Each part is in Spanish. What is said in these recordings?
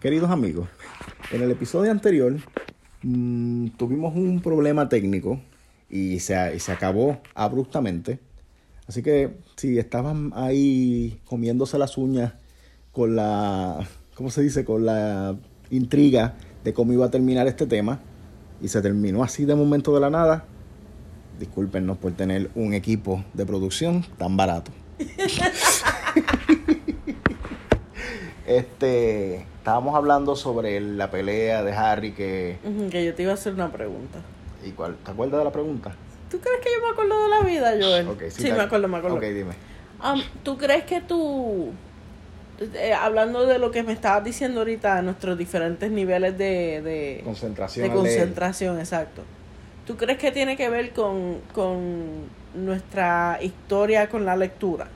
Queridos amigos, en el episodio anterior mm, tuvimos un problema técnico y se, y se acabó abruptamente. Así que si estaban ahí comiéndose las uñas con la, ¿cómo se dice? Con la intriga de cómo iba a terminar este tema y se terminó así de momento de la nada, discúlpenos por tener un equipo de producción tan barato. este, estábamos hablando sobre la pelea de Harry que... Que yo te iba a hacer una pregunta. ¿y cuál- ¿Te acuerdas de la pregunta? ¿Tú crees que yo me acuerdo de la vida, Joel? Ok, sí, te- me acuerdo, me acuerdo. Ok, dime. Um, ¿Tú crees que tú, eh, hablando de lo que me estabas diciendo ahorita, nuestros diferentes niveles de, de, Concentración. de concentración, exacto, ¿tú crees que tiene que ver con, con nuestra historia con la lectura?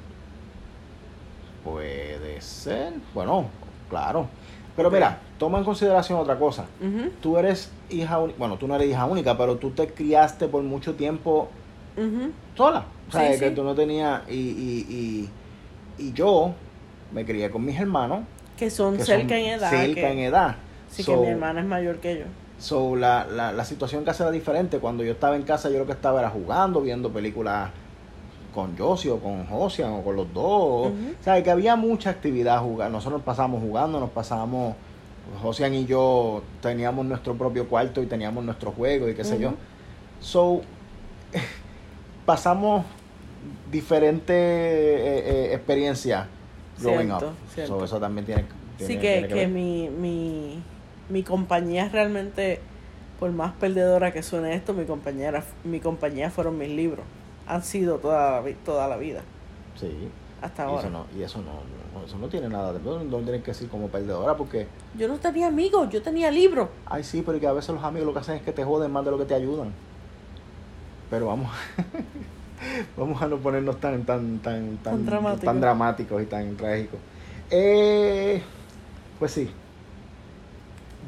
Puede ser. Bueno, claro. Pero mira, toma en consideración otra cosa. Ujú, Tú eres hija única, bueno, tú no eres hija única, pero tú te criaste por mucho tiempo sola. O sea, Sí, que sí. tú no tenías. Y, y, y, y yo me crié con mis hermanos. Que son Que cerca son en edad. Cerca que, en edad. Sí, So, que mi hermana es mayor que yo. so, la, la, la situación casi era diferente. Cuando yo estaba en casa, yo lo que estaba era jugando, viendo películas con Josie o con Josian o con los dos. Ujú. O sea, que había mucha actividad jugar. Nosotros nos pasábamos jugando, nos pasábamos. Josian y yo teníamos nuestro propio cuarto y teníamos nuestros juegos y qué sé yo. So, pasamos diferentes eh, eh, experiencias growing up. So, eso también tiene, tiene- Sí, que, tiene que, ver. mi, mi, mi compañía realmente, por más perdedora que suene esto, mi compañera, mi compañía fueron mis libros. Han sido toda toda la vida, Sí. hasta Y ahora. eso no, y eso no, no- eso no tiene nada de no, no tienes que decir como perdedora porque, Yo no tenía amigos, yo tenía libros. ay sí, pero que a veces los amigos lo que hacen es que te joden más de lo que te ayudan. Pero vamos, vamos a no ponernos tan, tan, tan, tan, Tan dramáticos. tan dramáticos y tan trágicos. Eh, pues sí,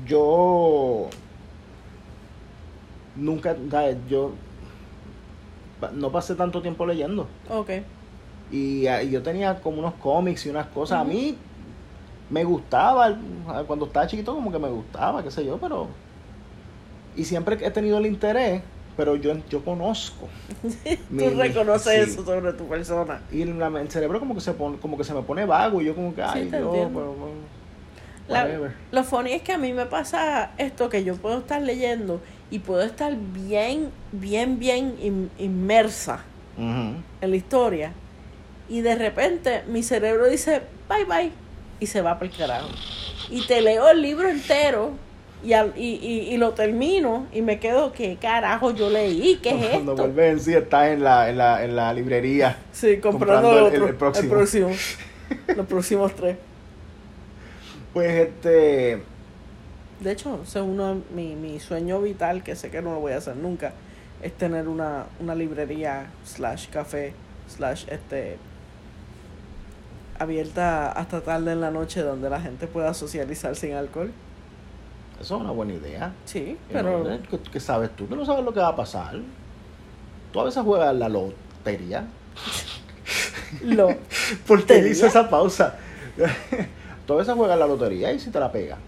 yo nunca, yo no pasé tanto tiempo leyendo. Ok. Y, ah, y yo tenía como unos cómics y unas cosas. A mí me gustaba, ah, cuando estaba chiquito como que me gustaba, qué sé yo, pero... Y siempre he tenido el interés, pero yo, yo conozco. Mi- Tú reconoces sí. eso sobre tu persona. Y la- el cerebro como que se pone, como que se me pone vago y yo como que, ay entiendo. pero, bueno, La- whatever. lo funny es que a mí me pasa esto que yo puedo estar leyendo y puedo estar bien, bien, bien in- inmersa en la historia y de repente mi cerebro dice bye bye y se va por el carajo. Y te leo el libro entero y, al- y, y, y lo termino y me quedo, ¿qué carajo yo leí? ¿Qué es Cuando esto? vuelves en sí estás en la, en la, en la librería. Sí, comprando, comprando el- otro, el- el próximo. próximo. Los próximos tres. Pues este... De hecho, ese es uno de mi, mi sueño vital, que sé que no lo voy a hacer nunca, es tener una, una librería slash café slash este abierta hasta tarde en la noche donde la gente pueda socializar sin alcohol. Eso es una buena idea. Sí, Pero, pero ¿qué, qué sabes tú? Tú no sabes lo que va a pasar. Tú a veces juegas la lotería. lo ¿Por qué hice esa pausa? tú a veces juegas la lotería y si te la pega.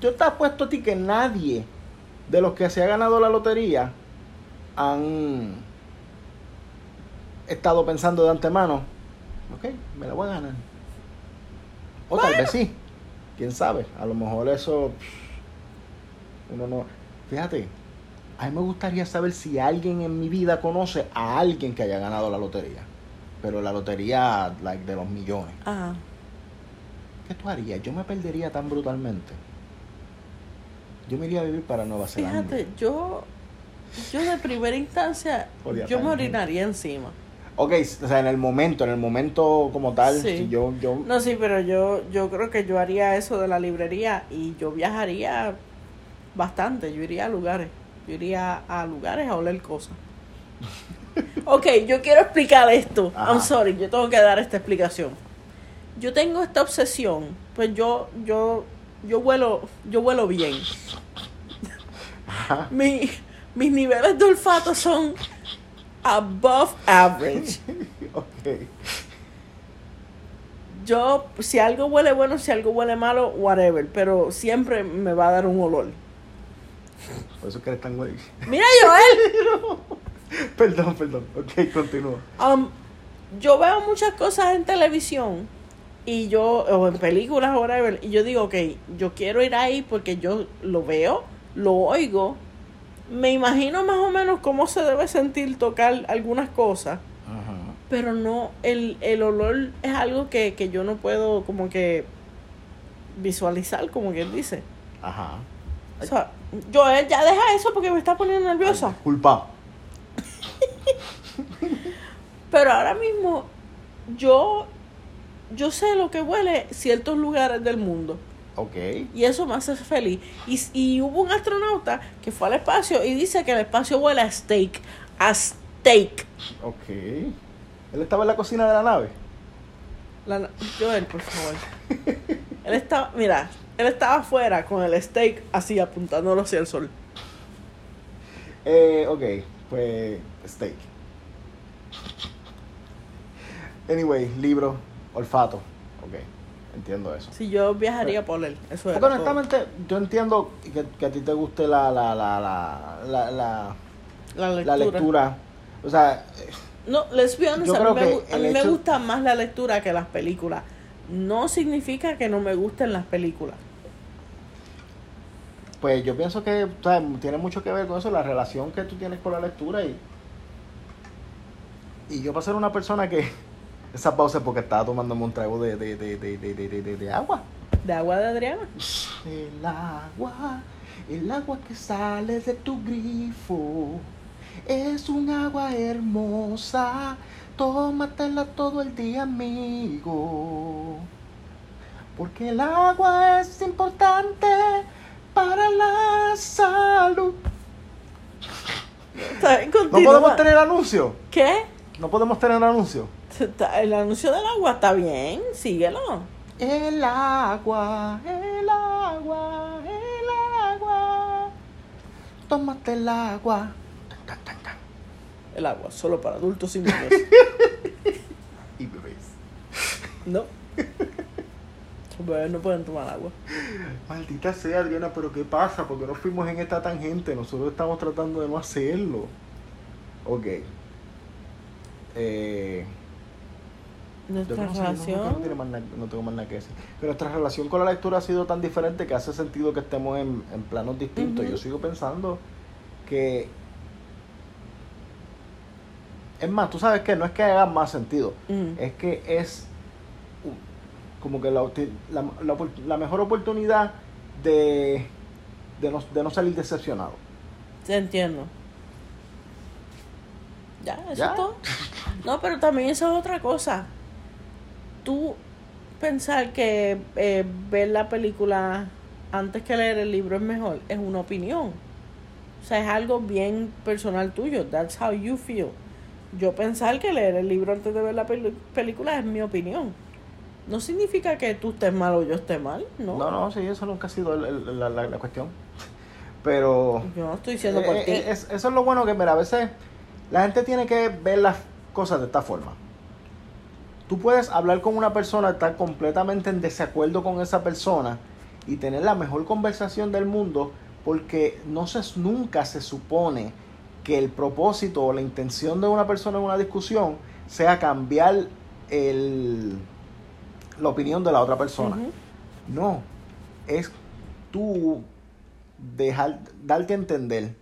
Yo te apuesto a ti que nadie de los que se ha ganado la lotería han estado pensando de antemano, ok, me la voy a ganar. O tal vez sí, quién sabe, a lo mejor eso uno no. Fíjate, a mí me gustaría saber si alguien en mi vida conoce a alguien que haya ganado la lotería. Pero la lotería like, de los millones. ah, ¿Qué tú harías? Yo me perdería tan brutalmente. Yo me iría a vivir para Nueva Zelanda. fíjate, yo yo de primera instancia Podía yo me orinaría encima. Ok, o sea, en el momento, en el momento como tal, Sí. si yo, yo, No, sí, pero yo yo creo que yo haría eso de la librería y yo viajaría bastante, yo iría a lugares, yo iría a lugares a oler cosas. Ok, yo quiero explicar esto. Ajá. I'm sorry, yo tengo que dar esta explicación. Yo tengo esta obsesión, pues yo, yo, yo huelo, yo huelo bien. Mi, mis niveles de olfato son above average. ok. Yo, si algo huele bueno, si algo huele malo, whatever. Pero siempre me va a dar un olor. Por eso que eres tan güey. Mira, Joel. perdón, perdón. Ok, continúa. Um, yo veo muchas cosas en televisión y yo, o en películas o whatever, y yo digo, ok, yo quiero ir ahí porque yo lo veo, lo oigo, me imagino más o menos cómo se debe sentir tocar algunas cosas, Ajá. pero no, el, el olor es algo que, que yo no puedo como que visualizar, como quien dice. Ajá. O sea, Joel, ya deja eso porque me está poniendo nerviosa. Culpa. Pero ahora mismo yo yo sé lo que huele ciertos lugares del mundo Ok. y eso me hace feliz. Y, y hubo un astronauta que fue al espacio y dice que el espacio huele a steak, a steak. Ok. Él estaba en la cocina de la nave. La, Joel, por favor. él estaba, mira, él estaba afuera con el steak así apuntándolo hacia el sol. Eh, ok, pues steak. Anyway, libro, olfato. Ok, entiendo eso. Si yo viajaría por él, eso era Porque honestamente, yo entiendo que, que a ti te guste la, la, la, la, la, la, la lectura. la lectura. O sea, No, honest, Yo a mí, me, a mí me gusta más la lectura que las películas. No significa que no me gusten las películas. pues yo pienso que o sea, tiene mucho que ver con eso, la relación que tú tienes con la lectura. Y, y yo para ser una persona que... Esa pausa es porque estaba tomando un trago de, de, de, de, de, de, de- de agua. De agua de Adriana. El agua, el agua que sale de tu grifo, es un agua hermosa. Tómatela todo el día, amigo. Porque el agua es importante para la salud. ¿No podemos tener anuncio? ¿Qué? ¿No podemos tener anuncio? El anuncio del agua está bien, síguelo. El agua, el agua, el agua. Tómate el agua. El agua, solo para adultos y niños. Y bebés. no. Los bebés no pueden tomar agua. Maldita sea, Adriana, pero ¿qué pasa? Porque no fuimos en esta tangente. Nosotros estamos tratando de no hacerlo. Ok. Eh, Nuestra que no sé, no- relación. tiene más no tengo más nada que decir. Pero nuestra relación con la lectura ha sido tan diferente que hace sentido que estemos en, en planos distintos. Yo sigo pensando que. Es más, tú sabes que no es que haga más sentido, Mm. es que es como que la, la, la opor- la mejor oportunidad de, de, no, de no salir decepcionado. Te entiendo. Ya, eso ¿Ya? es todo. No, pero también eso es otra cosa. Tú pensar que eh, ver la película antes que leer el libro es mejor es una opinión. O sea, es algo bien personal tuyo. That's how you feel. Yo pensar que leer el libro antes de ver la película es mi opinión. No significa que tú estés mal o yo esté mal, ¿no? No, no, sí, eso nunca ha sido el- el- la, la- la cuestión. Pero Yo no estoy diciendo por Eh, ti. eh, es- eso es lo bueno que, mira, a veces la gente tiene que ver las cosas de esta forma. Tú puedes hablar con una persona, estar completamente en desacuerdo con esa persona y tener la mejor conversación del mundo porque no se, nunca se supone que el propósito o la intención de una persona en una discusión sea cambiar el, la opinión de la otra persona. No, es tú dejar, darte a entender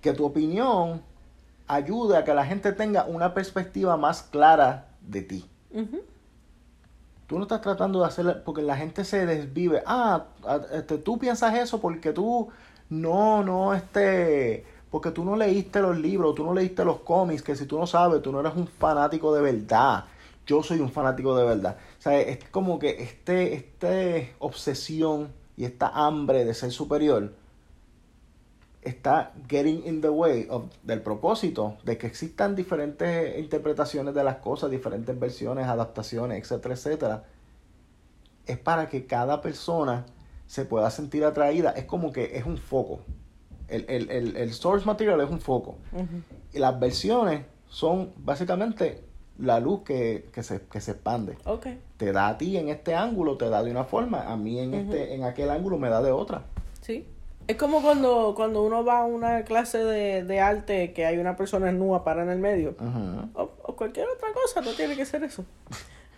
que tu opinión ayuda a que la gente tenga una perspectiva más clara de ti. Tú no estás tratando de hacer porque la gente se desvive. Ah, ah, este, tú piensas eso porque tú no, no, este, porque tú no leíste los libros, tú no leíste los cómics, que si tú no sabes, tú no eres un fanático de verdad. Yo soy un fanático de verdad. O sea, es como que este, este obsesión y esta hambre de ser superior está getting in the way of, del propósito de que existan diferentes interpretaciones de las cosas, diferentes versiones, adaptaciones, etcétera, etcétera. Es para que cada persona se pueda sentir atraída. Es como que es un foco. El, el, el, el source material es un foco. Y las versiones son básicamente la luz que, que, se, que se expande. Ok. Te da a ti en este ángulo, te da de una forma, a mí en, este, en aquel ángulo me da de otra. Sí. Es como cuando, cuando uno va a una clase de, de arte que hay una persona nua para en el medio. O, o cualquier otra cosa, no tiene que ser eso.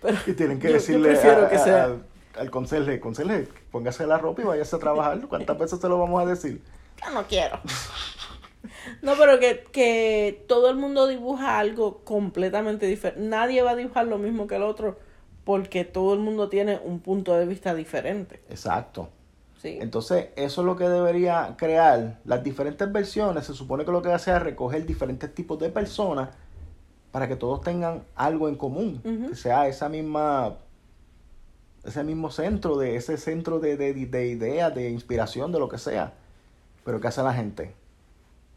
Pero Y tienen que yo- decirle prefiero a- que a- sea- al- al conserje, conserje, póngase la ropa y váyase a trabajar. ¿Cuántas veces se lo vamos a decir? Yo no quiero. No, pero que, que todo el mundo dibuja algo completamente diferente. Nadie va a dibujar lo mismo que el otro porque todo el mundo tiene un punto de vista diferente. Exacto. Sí. Entonces, eso es lo que debería crear. Las diferentes versiones, se supone que lo que hace es recoger diferentes tipos de personas para que todos tengan algo en común. Que sea esa misma, ese mismo centro, de ese centro de, de, de ideas, de inspiración, de lo que sea. Pero ¿qué hace la gente?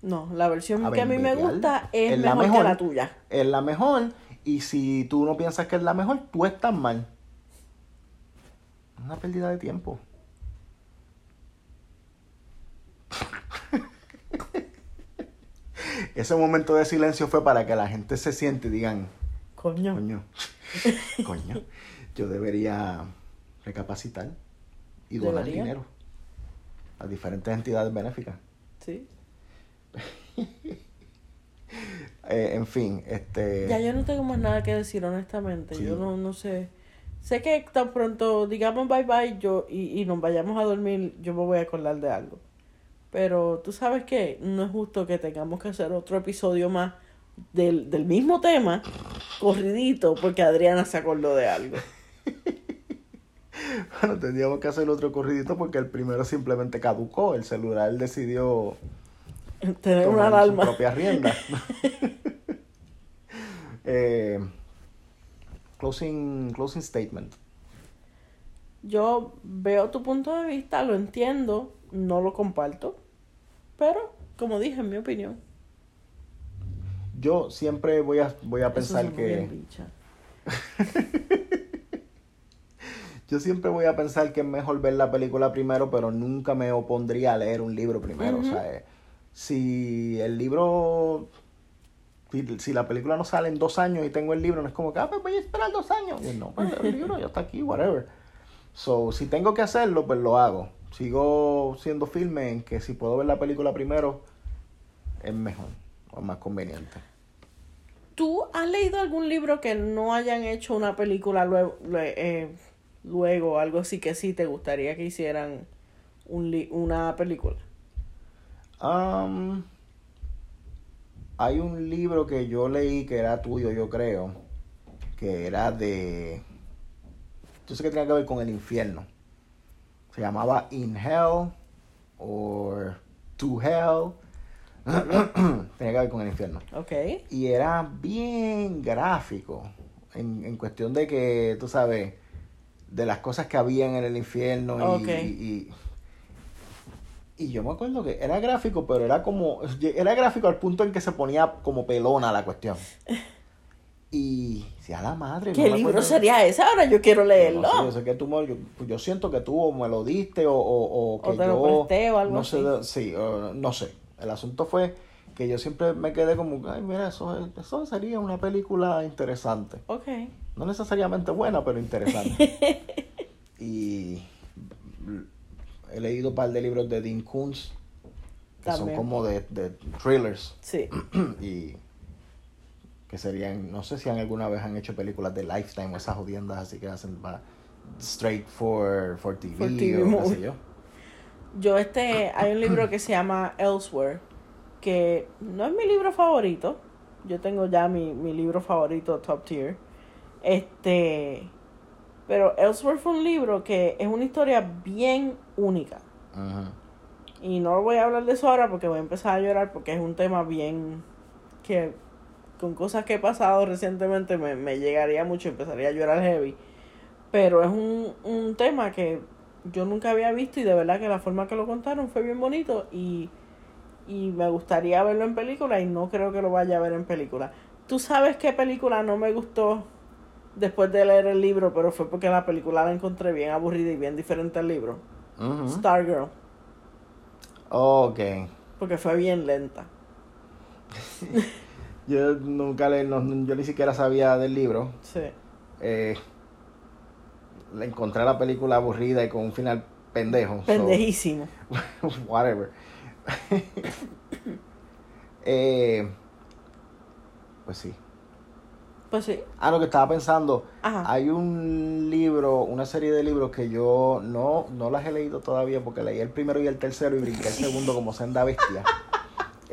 No, la versión A que a mí me gusta es, Es la mejor, que mejor. la tuya. Es la mejor. Y si tú no piensas que es la mejor, tú estás mal. Una pérdida de tiempo. Ese momento de silencio fue para que la gente se siente y digan, Coño. coño, coño, yo debería recapacitar y donar Debería. dinero a diferentes entidades benéficas. Sí. Eh, en fin, este... Ya yo no tengo más nada que decir, honestamente. Sí. Yo no, no sé. Sé que tan pronto digamos bye bye yo y, y nos vayamos a dormir, yo me voy a acordar de algo. Pero tú sabes que no es justo que tengamos que hacer otro episodio más del, del mismo tema, corridito, porque Adriana se acordó de algo. Bueno, tendríamos que hacer otro corridito porque el primero simplemente caducó. El celular decidió Tener una tomar su alarma. propia rienda. Eh, closing, closing statement. Yo veo tu punto de vista, lo entiendo, no lo comparto. Pero, como dije, en mi opinión. Yo siempre voy a, voy a pensar que... Yo siempre voy a pensar que es mejor ver la película primero, pero nunca me opondría a leer un libro primero. O sea, eh, si el libro... Si, si la película no sale en dos años y tengo el libro, no es como que, ah, pues voy a esperar dos años. Y no, pues el libro ya está aquí, whatever. So, si tengo que hacerlo, pues lo hago. Sigo siendo firme en que si puedo ver la película primero, es mejor o más conveniente. ¿Tú has leído algún libro que no hayan hecho una película luego, lue- eh, luego algo así que sí te gustaría que hicieran un li- una película? Um, hay un libro que yo leí que era tuyo, yo creo, que era de... Yo sé que tenía que ver con el infierno. Se llamaba In Hell o To Hell. tenía que ver con el infierno. Ok. Y era bien gráfico. En, en cuestión de que, tú sabes, de las cosas que habían en el infierno. Y, Ok. y, y yo me acuerdo que era gráfico, pero era como. Era gráfico al punto en que se ponía como pelona la cuestión. Y. Si a la madre. ¿Qué no libro sería ese? Ahora yo quiero leerlo. no sé, yo sé que tú me- yo, yo siento que tú o me lo diste o, o, o que O te yo lo presté o algo no sé así. sí no sé el asunto fue que yo siempre me quedé como ay mira eso es- eso sería una película interesante Ok. no necesariamente buena pero interesante y he leído un par de libros de Dean Koontz que son como de, de thrillers Sí. y que serían, no sé si han alguna vez han hecho películas de Lifetime o esas jodiendas así que hacen va, straight for, for TV, For TV o qué sé yo. Yo este, hay un libro que se llama Elsewhere, que no es mi libro favorito. Yo tengo ya mi, mi libro favorito top tier. Este, pero Elsewhere fue un libro que es una historia bien única. Ujú. Y no voy a hablar de eso ahora porque voy a empezar a llorar porque es un tema bien que con cosas que he pasado recientemente me, me llegaría mucho empezaría a llorar heavy. Pero es un, un tema que yo nunca había visto y de verdad que la forma que lo contaron fue bien bonito y, y me gustaría verlo en película y no creo que lo vaya a ver en película. ¿Tú sabes qué película no me gustó después de leer el libro, pero fue porque la película la encontré bien aburrida y bien diferente al libro? Ujú. Stargirl, Ok. porque fue bien lenta. Yo nunca le, no- yo ni siquiera sabía del libro. Sí. Eh, le encontré la película aburrida y con un final pendejo. so- Pendejísimo. whatever. eh, pues sí. Pues sí. Ah, lo que estaba pensando, Ajá. hay un libro, una serie de libros que yo no, no las he leído todavía porque leí el primero y el tercero y brinqué el segundo como senda bestia.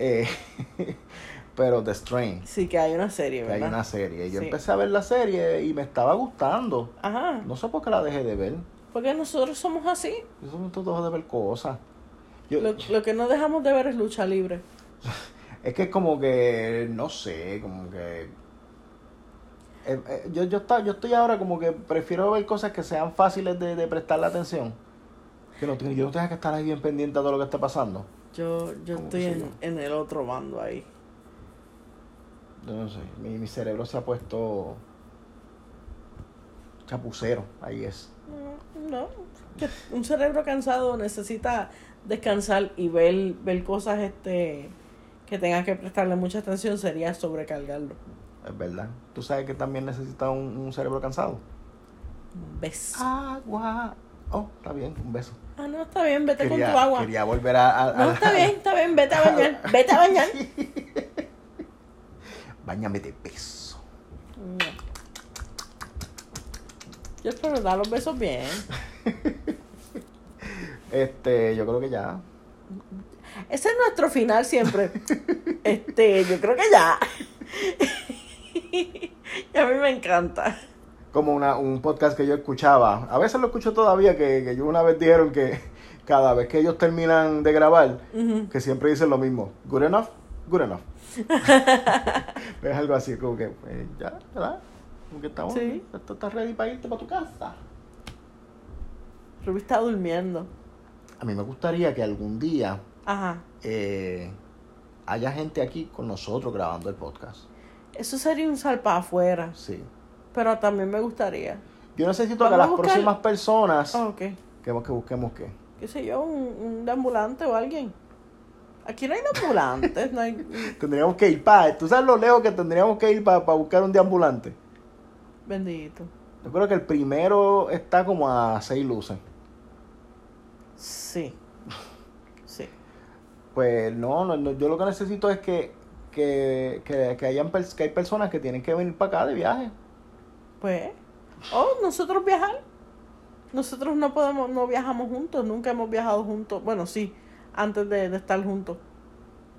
Eh, pero The Strain, Sí, que hay una serie, que hay ¿verdad? una serie. Yo Sí. empecé a ver la serie y me estaba gustando. Ajá. No sé por qué la dejé de ver. Porque nosotros somos así. Yo solo dejo de ver cosas. Yo, Lo, lo que no dejamos de ver es lucha libre. Es que es como que, no sé, como que... eh, eh, yo, yo, está- yo estoy ahora como que prefiero ver cosas que sean fáciles de, de prestarle atención. Que no, yo no tenga que estar ahí bien pendiente de todo lo que está pasando. Yo, yo ¿Cómo estoy en, en el otro bando ahí. No sé, mi, mi cerebro se ha puesto chapucero, ahí es. No, que un cerebro cansado necesita descansar y ver, ver cosas este que tengas que prestarle mucha atención sería sobrecargarlo. Es verdad. Tú sabes que también necesita un, un cerebro cansado. Un beso. Agua. Oh, está bien, un beso. Ah, no, está bien, vete Quería, con tu agua. quería volver a... a- No, a- está bien, está bien, vete a bañar, vete a bañar. Báñame de beso. Yo espero dar los besos bien. Este, yo creo que ya. Ese es nuestro final siempre. Este, yo creo que ya. y a mí me encanta. Como una, un podcast que yo escuchaba. A veces lo escucho todavía, que, que yo una vez dijeron que cada vez que ellos terminan de grabar, que siempre dicen lo mismo. Good enough, good enough. es algo así, como que eh, ya, ¿verdad? Como que estamos, Sí. esto está ready para irte para tu casa. Ruby está durmiendo. A mí me gustaría que algún día Ajá. eh, haya gente aquí con nosotros grabando el podcast. Eso sería un sal para afuera. Sí. Pero también me gustaría. Yo necesito que a las buscar- próximas personas Oh, ok. que, que busquemos qué. ¿Qué sé yo? Un, un ambulante o alguien. Aquí no hay ambulantes. no hay... Tendríamos que ir para. ¿Tú sabes lo lejos que tendríamos que ir para buscar un deambulante? Bendito. Yo creo que el primero está como a seis luces. Sí. Sí. Pues no, no, no, yo lo que necesito es que, que, que, que, hayan, que hay personas que tienen que venir para acá de viaje. Pues. Oh, nosotros viajar. Nosotros no podemos, no viajamos juntos. Nunca hemos viajado juntos. Bueno, sí. Antes de, de estar juntos.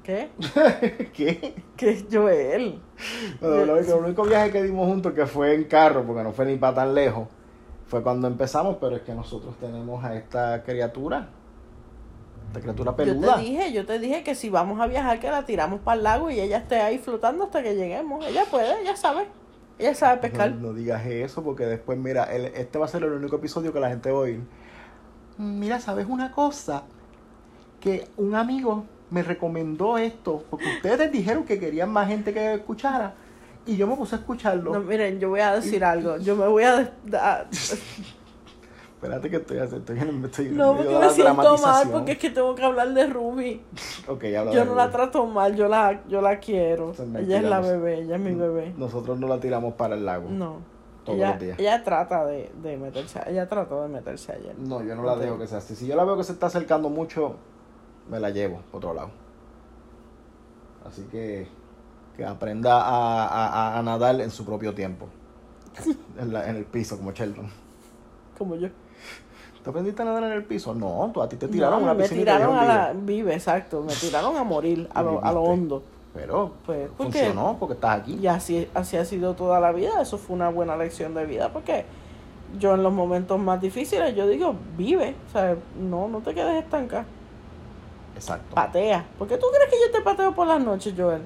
¿Qué? ¿Qué? ¿Qué Joel? Bueno, lo único, el único viaje que dimos juntos que fue en carro, porque no fue ni para tan lejos, fue cuando empezamos, pero es que nosotros tenemos a esta criatura, esta criatura Yo peluda. te dije, yo te dije que si vamos a viajar que la tiramos para el lago y ella esté ahí flotando hasta que lleguemos. Ella puede, ella sabe. Ella sabe pescar. No, no digas eso, porque después, mira, el- este va a ser el único episodio que la gente va a oír. Mira, ¿sabes una cosa? Que un amigo me recomendó esto, porque ustedes dijeron que querían más gente que escuchara, y yo me puse a escucharlo. No, miren, yo voy a decir algo. Yo me voy a... da- Espérate que estoy, estoy, en- estoy en No, porque me siento mal porque es que tengo que hablar de Ruby. Ok, habla Yo de no la trato mal, yo la, yo la quiero. Ella es la bebé, ella es mi bebé. Nosotros no la tiramos para el lago. No. Todos ella, los días. ella trata de, de meterse, ella trató de meterse ayer. No, yo no la dejo que sea así. Si yo la veo que se está acercando mucho, me la llevo por otro lado. Así que que aprenda a, a- a- a nadar en su propio tiempo. En, la- en el piso, como Sheldon. Como yo. ¿Te aprendiste a nadar en el piso? No, tú, a ti te tiraron No, a una me piscina y te tiraron a dieron la... Vive, exacto. Me tiraron a morir, a lo, a lo hondo. Pero Pues, ¿por qué? funcionó porque estás aquí. Y así, así ha sido toda la vida. Eso fue una buena lección de vida porque yo en los momentos más difíciles, yo digo, vive. O sea, no, no te quedes estancada. Exacto. Patea. ¿Por qué tú crees que yo te pateo por las noches, Joel?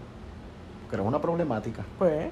Pero es una problemática. Pues,